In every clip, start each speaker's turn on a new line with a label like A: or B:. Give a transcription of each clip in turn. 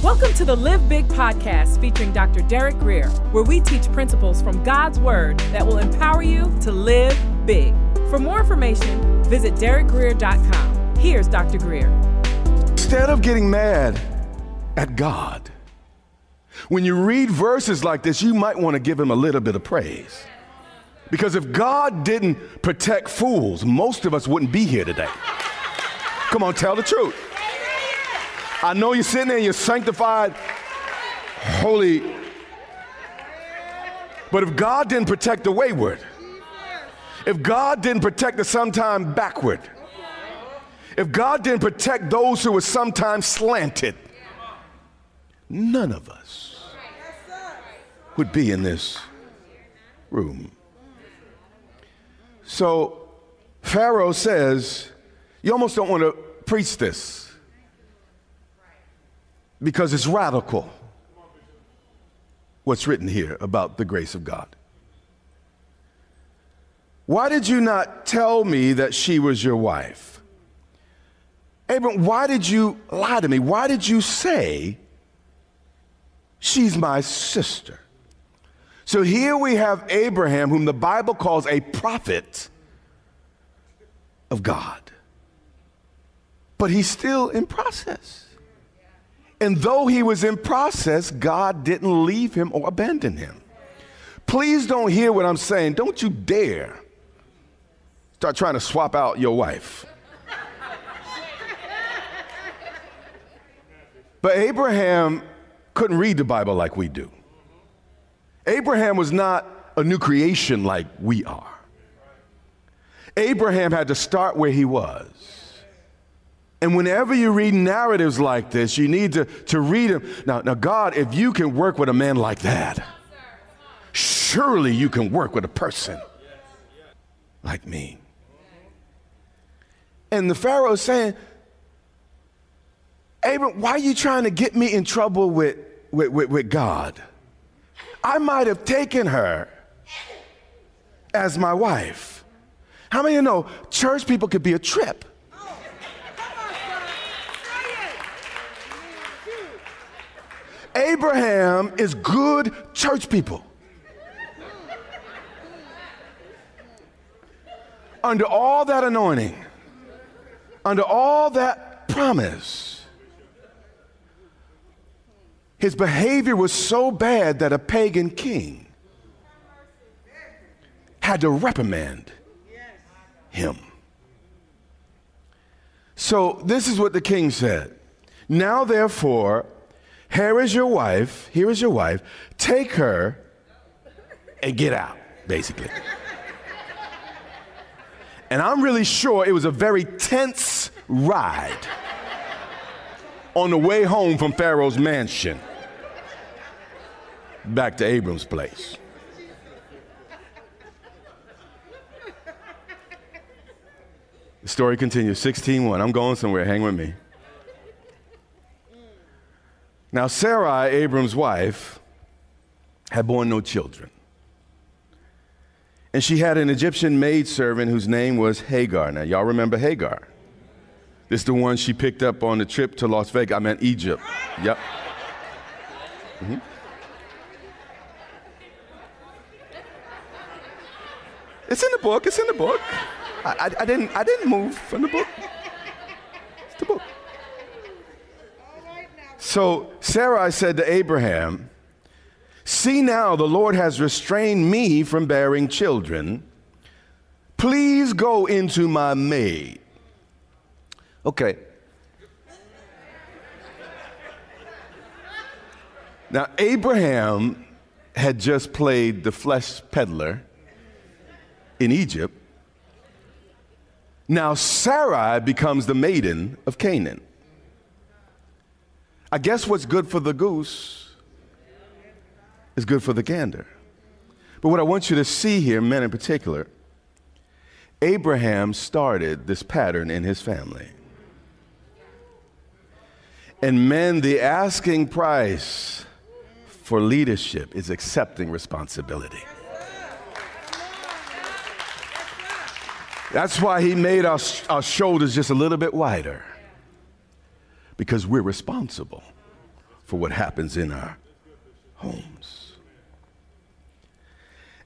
A: Welcome to the Live Big podcast featuring Dr. Derek Greer, where we teach principles from God's Word that will empower you to live big. For more information, visit derekgreer.com. Here's Dr. Greer.
B: Instead of getting mad at God, when you read verses like this, you might want to give him a little bit of praise. Because if God didn't protect fools, most of us wouldn't be here today. Come on, tell the truth. I know you're sitting there, you're sanctified, holy. But if God didn't protect the wayward, if God didn't protect the sometime backward, if God didn't protect those who were sometimes slanted, none of us would be in this room. So Pharaoh says, You almost don't want to preach this because it's radical what's written here about the grace of God. Why did you not tell me that she was your wife? Abram, why did you lie to me? Why did you say she's my sister? So here we have Abraham, whom the Bible calls a prophet of God. But he's still in process. And though he was in process, God didn't leave him or abandon him. Please don't hear what I'm saying. Don't you dare start trying to swap out your wife. but Abraham couldn't read the Bible like we do. Abraham was not a new creation like we are. Abraham had to start where he was. And whenever you read narratives like this, you need to, to read them. Now, now, God, if you can work with a man like that, surely you can work with a person like me. And the Pharaoh is saying, Abram, why are you trying to get me in trouble with, with, with, with God? I might have taken her as my wife. How many of you know church people could be a trip? Abraham is good church people. Under all that anointing, under all that promise, his behavior was so bad that a pagan king had to reprimand him. So, this is what the king said Now, therefore, here is your wife, here is your wife, take her and get out, basically. and I'm really sure it was a very tense ride on the way home from Pharaoh's mansion back to Abram's place. The story continues 16:1. I'm going somewhere. Hang with me. Now, Sarai, Abram's wife, had borne no children. And she had an Egyptian maidservant whose name was Hagar. Now, y'all remember Hagar? This is the one she picked up on the trip to Las Vegas. I meant Egypt. Yep. Mm-hmm. It's in the book. It's in the book. I, I, I, didn't, I didn't move from the book. It's the book. So Sarai said to Abraham, See now, the Lord has restrained me from bearing children. Please go into my maid. Okay. Now, Abraham had just played the flesh peddler in Egypt. Now, Sarai becomes the maiden of Canaan. I guess what's good for the goose is good for the gander. But what I want you to see here, men in particular, Abraham started this pattern in his family. And men, the asking price for leadership is accepting responsibility. That's why he made our, our shoulders just a little bit wider. Because we're responsible for what happens in our homes.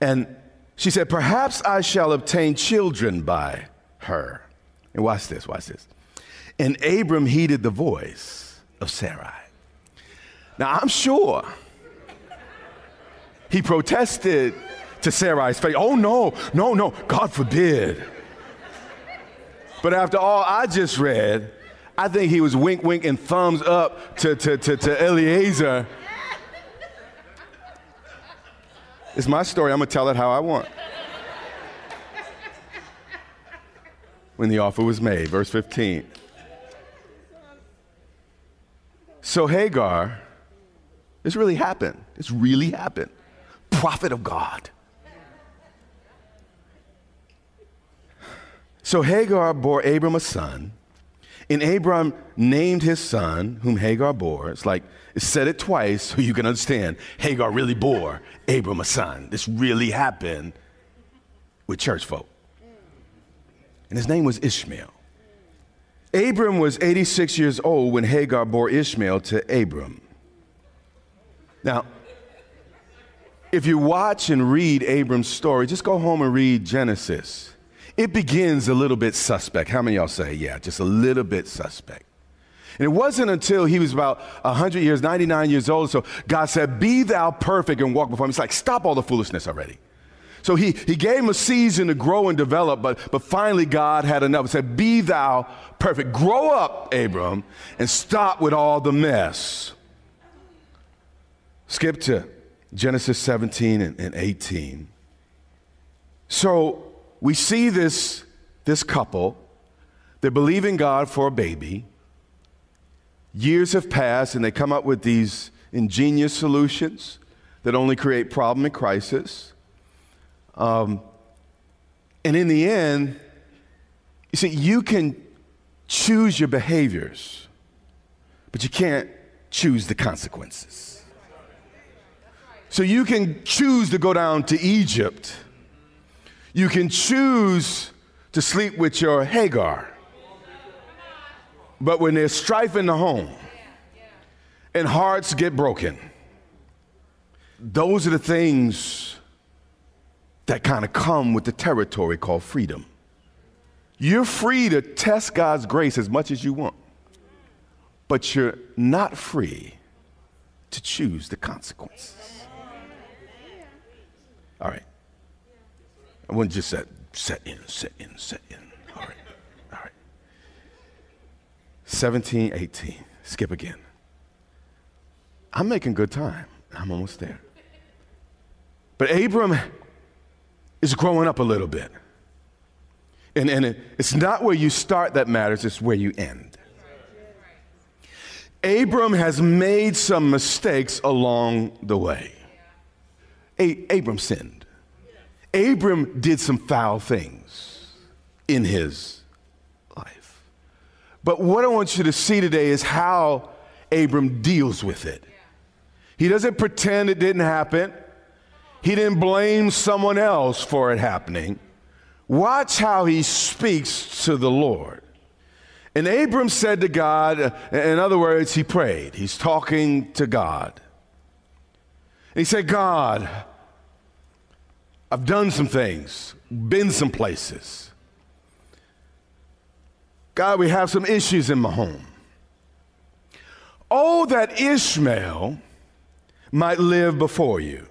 B: And she said, Perhaps I shall obtain children by her. And watch this, watch this. And Abram heeded the voice of Sarai. Now, I'm sure he protested to Sarai's face, Oh, no, no, no, God forbid. But after all I just read, I think he was wink, wink, and thumbs up to, to, to, to Eliezer. It's my story. I'm going to tell it how I want. When the offer was made, verse 15. So Hagar, this really happened. This really happened. Prophet of God. So Hagar bore Abram a son, and Abram named his son, whom Hagar bore. It's like it said it twice so you can understand. Hagar really bore Abram a son. This really happened with church folk. And his name was Ishmael. Abram was 86 years old when Hagar bore Ishmael to Abram. Now, if you watch and read Abram's story, just go home and read Genesis. It begins a little bit suspect. How many y'all say, yeah, just a little bit suspect? And it wasn't until he was about 100 years, 99 years old, so God said, Be thou perfect and walk before him. It's like, stop all the foolishness already. So he, he gave him a season to grow and develop, but, but finally God had enough. He said, Be thou perfect. Grow up, Abram, and stop with all the mess. Skip to Genesis 17 and, and 18. So we see this, this couple, they're believing God for a baby. Years have passed, and they come up with these ingenious solutions that only create problem and crisis. Um, and in the end, you see, you can choose your behaviors, but you can't choose the consequences. So you can choose to go down to Egypt. You can choose to sleep with your Hagar. But when there's strife in the home and hearts get broken, those are the things that kind of come with the territory called freedom. You're free to test God's grace as much as you want, but you're not free to choose the consequences. All right. I wouldn't just set, set in, set in, set in. All right. All right. 17, 18. Skip again. I'm making good time. I'm almost there. But Abram is growing up a little bit. And, and it, it's not where you start that matters, it's where you end. Abram has made some mistakes along the way. A- Abram sinned. Abram did some foul things in his life. But what I want you to see today is how Abram deals with it. He doesn't pretend it didn't happen. He didn't blame someone else for it happening. Watch how he speaks to the Lord. And Abram said to God, in other words, he prayed. He's talking to God. He said, God, I've done some things, been some places. God, we have some issues in my home. Oh, that Ishmael might live before you.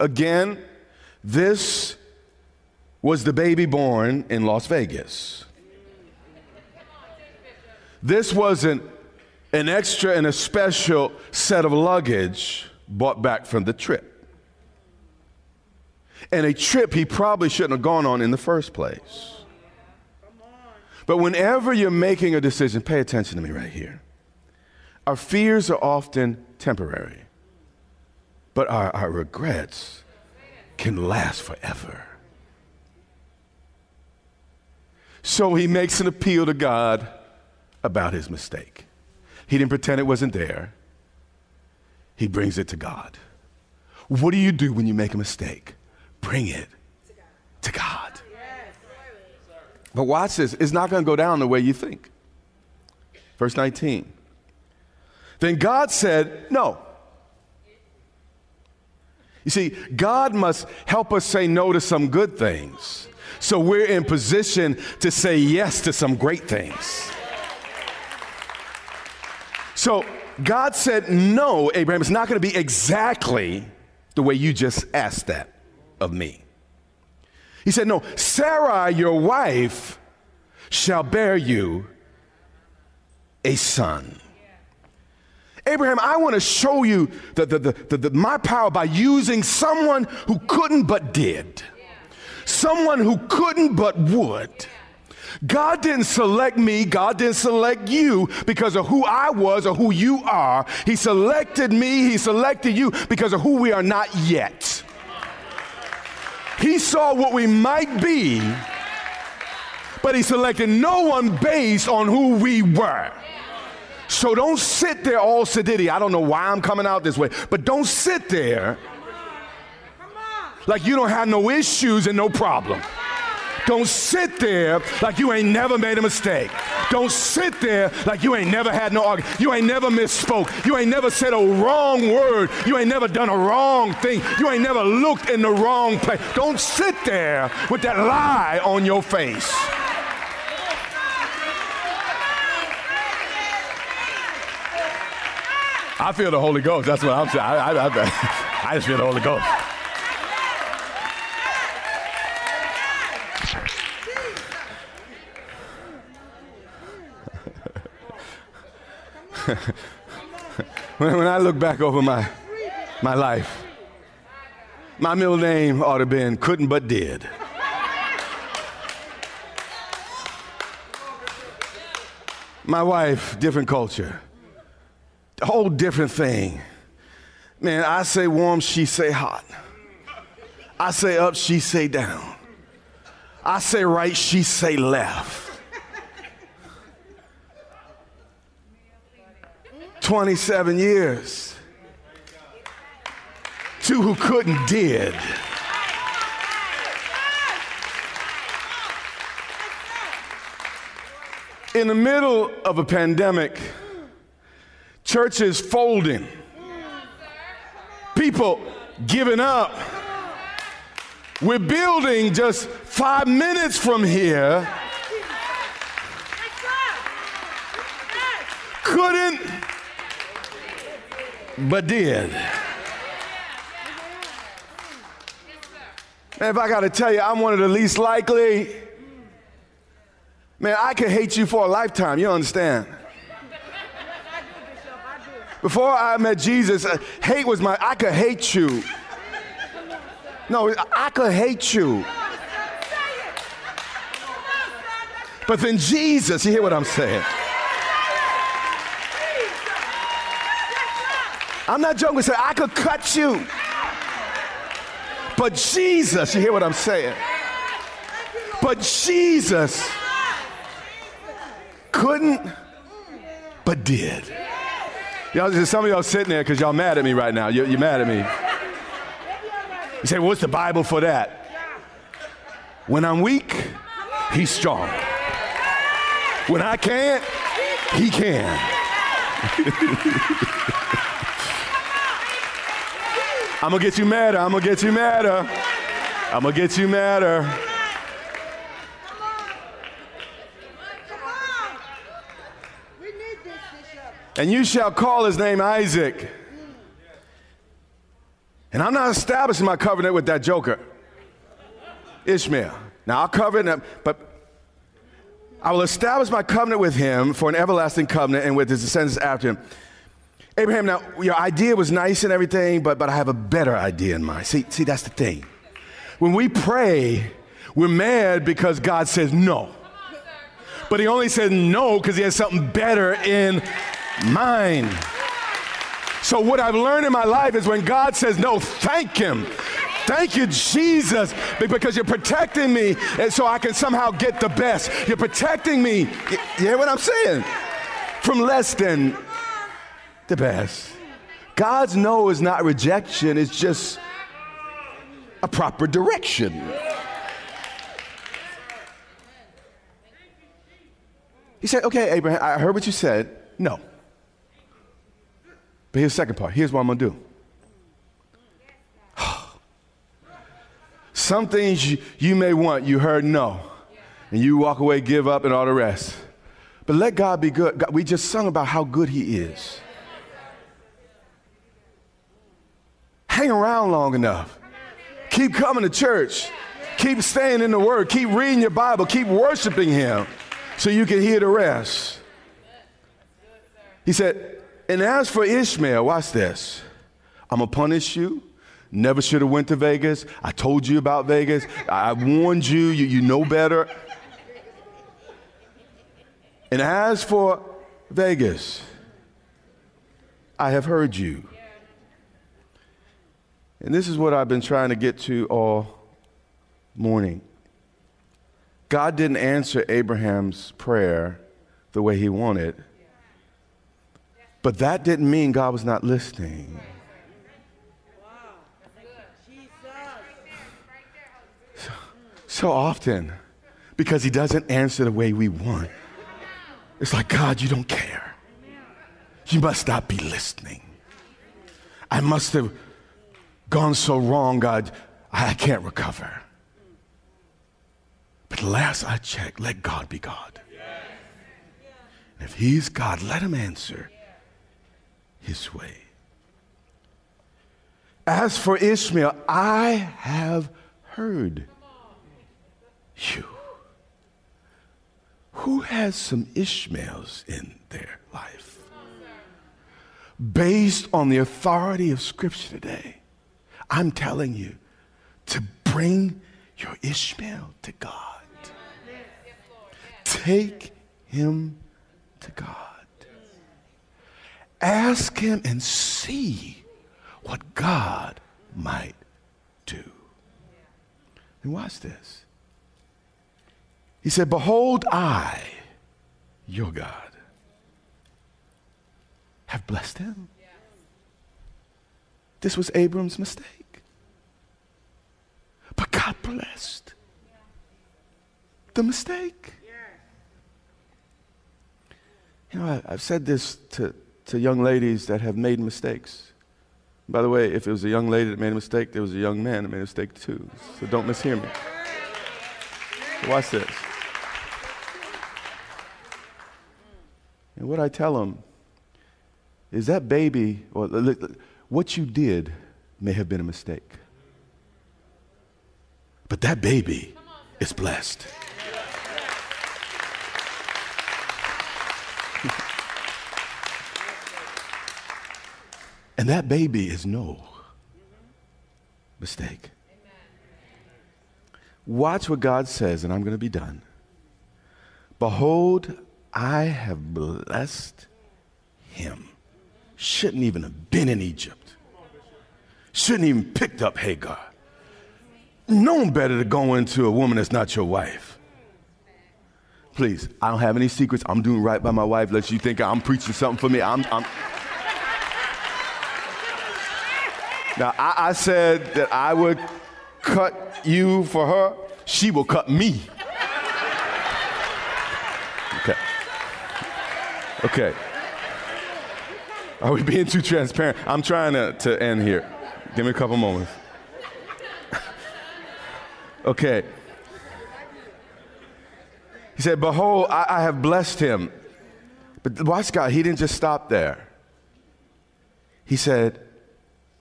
B: Again, this was the baby born in Las Vegas. This wasn't an extra and a special set of luggage bought back from the trip. And a trip he probably shouldn't have gone on in the first place. But whenever you're making a decision, pay attention to me right here. Our fears are often temporary. But our, our regrets can last forever. So he makes an appeal to God about his mistake. He didn't pretend it wasn't there, he brings it to God. What do you do when you make a mistake? Bring it to God. Oh, but watch this, it's not going to go down the way you think. Verse 19. then God said no. You see, God must help us say no to some good things so we're in position to say yes to some great things. So God said, No, Abraham, it's not going to be exactly the way you just asked that of me. He said, No, Sarai, your wife, shall bear you a son. Abraham, I want to show you the, the, the, the, my power by using someone who couldn't but did, someone who couldn't but would. God didn't select me, God didn't select you because of who I was or who you are. He selected me, He selected you because of who we are not yet. He saw what we might be, but He selected no one based on who we were. So don't sit there all sedity. I don't know why I'm coming out this way, but don't sit there like you don't have no issues and no problem. Don't sit there like you ain't never made a mistake. Don't sit there like you ain't never had no argument. You ain't never misspoke. You ain't never said a wrong word. You ain't never done a wrong thing. You ain't never looked in the wrong place. Don't sit there with that lie on your face. I feel the Holy Ghost. That's what I'm saying. I, I, I, I just feel the Holy Ghost. when, when I look back over my, my life, my middle name ought to have been couldn't but did. My wife, different culture a whole different thing. Man, I say warm, she say hot. I say up, she say down. I say right, she say left. 27 years. Two who couldn't did. In the middle of a pandemic, churches folding, people giving up. We're building just five minutes from here. Couldn't, but did. Man, if I got to tell you, I'm one of the least likely. Man, I could hate you for a lifetime. You understand? Before I met Jesus, uh, hate was my, I could hate you. No, I could hate you. But then Jesus, you hear what I'm saying? I'm not joking. Say, I could cut you. But Jesus, you hear what I'm saying? But Jesus couldn't, but did. Y'all, some of y'all sitting there because y'all mad at me right now. You're, you're mad at me. You say, what's the Bible for that? When I'm weak, he's strong. When I can't, he can. I'm gonna get you madder. I'm gonna get you madder. I'm gonna get you madder. and you shall call his name Isaac. And I'm not establishing my covenant with that joker, Ishmael. Now I'll cover it, but I will establish my covenant with him for an everlasting covenant and with his descendants after him. Abraham, now your idea was nice and everything, but, but I have a better idea in mind. See, see, that's the thing. When we pray, we're mad because God says no. But he only says no because he has something better in mine. So, what I've learned in my life is when God says no, thank Him. Thank you, Jesus, because you're protecting me and so I can somehow get the best. You're protecting me. You hear what I'm saying? From less than the best. God's no is not rejection, it's just a proper direction. He said, Okay, Abraham, I heard what you said. No. But here's the second part. Here's what I'm going to do. Some things you, you may want, you heard no. And you walk away, give up, and all the rest. But let God be good. God, we just sung about how good He is. Hang around long enough. Keep coming to church. Keep staying in the Word. Keep reading your Bible. Keep worshiping Him so you can hear the rest. He said, and as for Ishmael, watch this. I'm going to punish you. Never should have went to Vegas. I told you about Vegas. I warned you. You, you know better. And as for Vegas, I have heard you. And this is what I've been trying to get to all morning. God didn't answer Abraham's prayer the way he wanted, but that didn't mean God was not listening. So, so often, because he doesn't answer the way we want, it's like, God, you don't care. You must not be listening. I must have gone so wrong, God, I can't recover. But last I checked, let God be God. And if He's God, let Him answer His way. As for Ishmael, I have heard you. Who has some Ishmaels in their life? Based on the authority of Scripture today, I'm telling you to bring your Ishmael to God. Take him to God. Ask him and see what God might do. And watch this. He said, Behold, I, your God, have blessed him. This was Abram's mistake. But God blessed the mistake. You know, I, have said this to, to young ladies that have made mistakes. By the way, if it was a young lady that made a mistake, there was a young man that made a mistake too. So don't mishear me. Watch this. And what I tell them is that baby, or what you did may have been a mistake. But that baby is blessed. and that baby is no mistake. Watch what God says, and I'm going to be done. Behold, I have blessed him. Shouldn't even have been in Egypt. Shouldn't even picked up Hagar. Known better to go into a woman that's not your wife. Please, I don't have any secrets. I'm doing right by my wife. Let you think I'm preaching something for me. I'm. I'm now, I, I said that I would cut you for her. She will cut me. Okay. Okay. Are we being too transparent? I'm trying to, to end here. Give me a couple moments. okay. He said, Behold, I, I have blessed him. But watch God, he didn't just stop there. He said,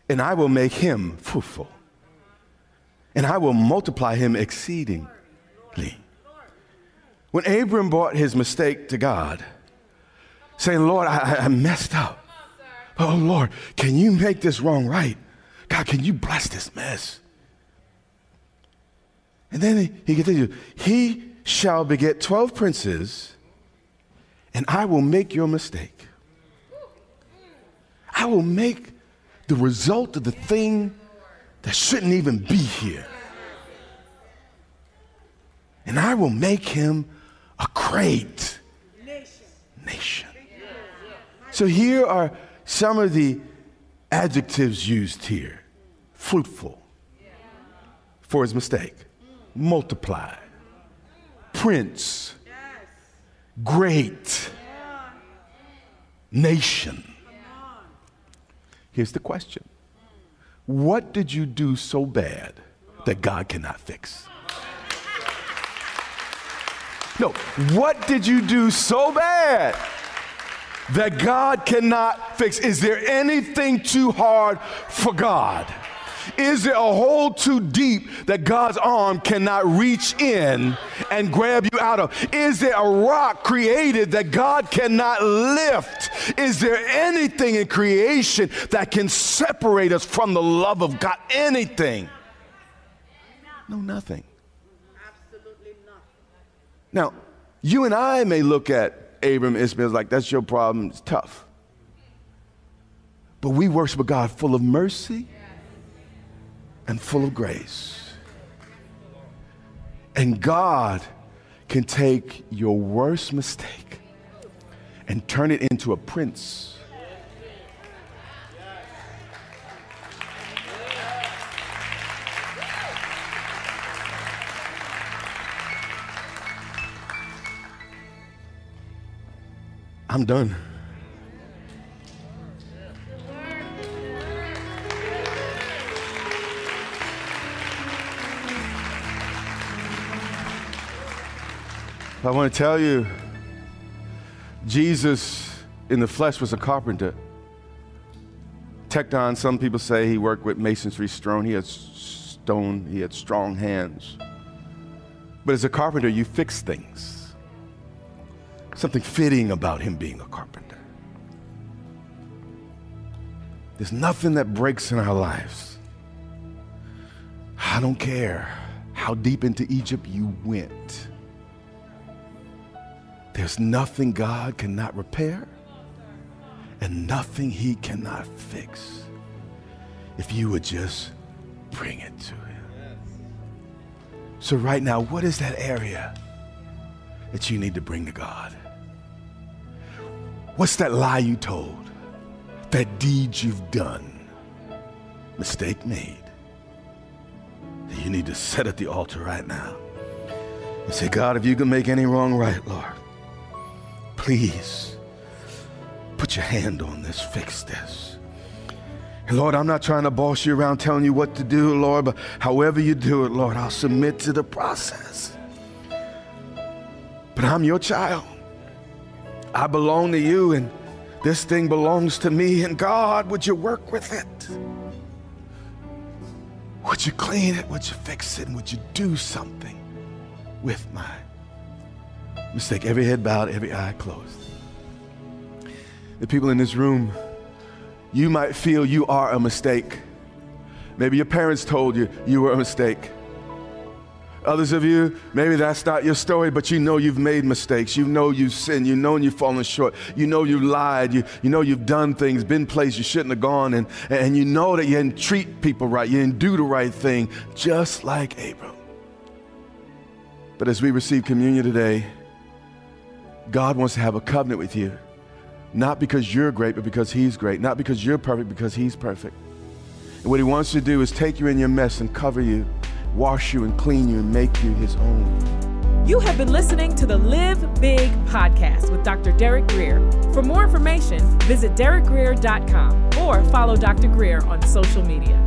B: And I will make him fruitful, and I will multiply him exceedingly. When Abram brought his mistake to God, saying, Lord, I, I messed up. Oh, Lord, can you make this wrong right? God, can you bless this mess? And then he, he continued, He shall beget 12 princes, and I will make your mistake. I will make the result of the thing that shouldn't even be here. And I will make him a great nation. So here are some of the adjectives used here fruitful for his mistake, multiply, prince, great, nation. Here's the question What did you do so bad that God cannot fix? No, what did you do so bad that God cannot fix? Is there anything too hard for God? Is there a hole too deep that God's arm cannot reach in and grab you out of? Is there a rock created that God cannot lift? Is there anything in creation that can separate us from the love of God? Anything? No, nothing. Absolutely nothing. Now, you and I may look at Abram Ishmael like, that's your problem, it's tough. But we worship a God full of mercy and full of grace. And God can take your worst mistake and turn it into a prince. I'm done. I want to tell you, Jesus in the flesh was a carpenter. Tekton, some people say he worked with masonry stone. He had stone, he had strong hands. But as a carpenter, you fix things. Something fitting about him being a carpenter. There's nothing that breaks in our lives. I don't care how deep into Egypt you went. There's nothing God cannot repair and nothing He cannot fix if you would just bring it to Him. So, right now, what is that area that you need to bring to God? What's that lie you told? That deed you've done? Mistake made? That you need to set at the altar right now and say, God, if you can make any wrong right, Lord, please put your hand on this, fix this. And Lord, I'm not trying to boss you around telling you what to do, Lord, but however you do it, Lord, I'll submit to the process. But I'm your child. I belong to you, and this thing belongs to me. And God, would you work with it? Would you clean it? Would you fix it? And would you do something with my mistake. Every head bowed, every eye closed. The people in this room, you might feel you are a mistake. Maybe your parents told you you were a mistake. Others of you, maybe that's not your story, but you know you've made mistakes. You know you've sinned. You know you've fallen short. You know you've lied. You, you know you've done things, been places you shouldn't have gone, and, and you know that you didn't treat people right. You didn't do the right thing, just like Abram. But as we receive communion today, God wants to have a covenant with you. Not because you're great, but because He's great. Not because you're perfect, because He's perfect. And what He wants to do is take you in your mess and cover you, wash you and clean you and make you His own.
A: You have been listening to the Live Big podcast with Dr. Derek Greer. For more information, visit derekgreer.com or follow Dr. Greer on social media.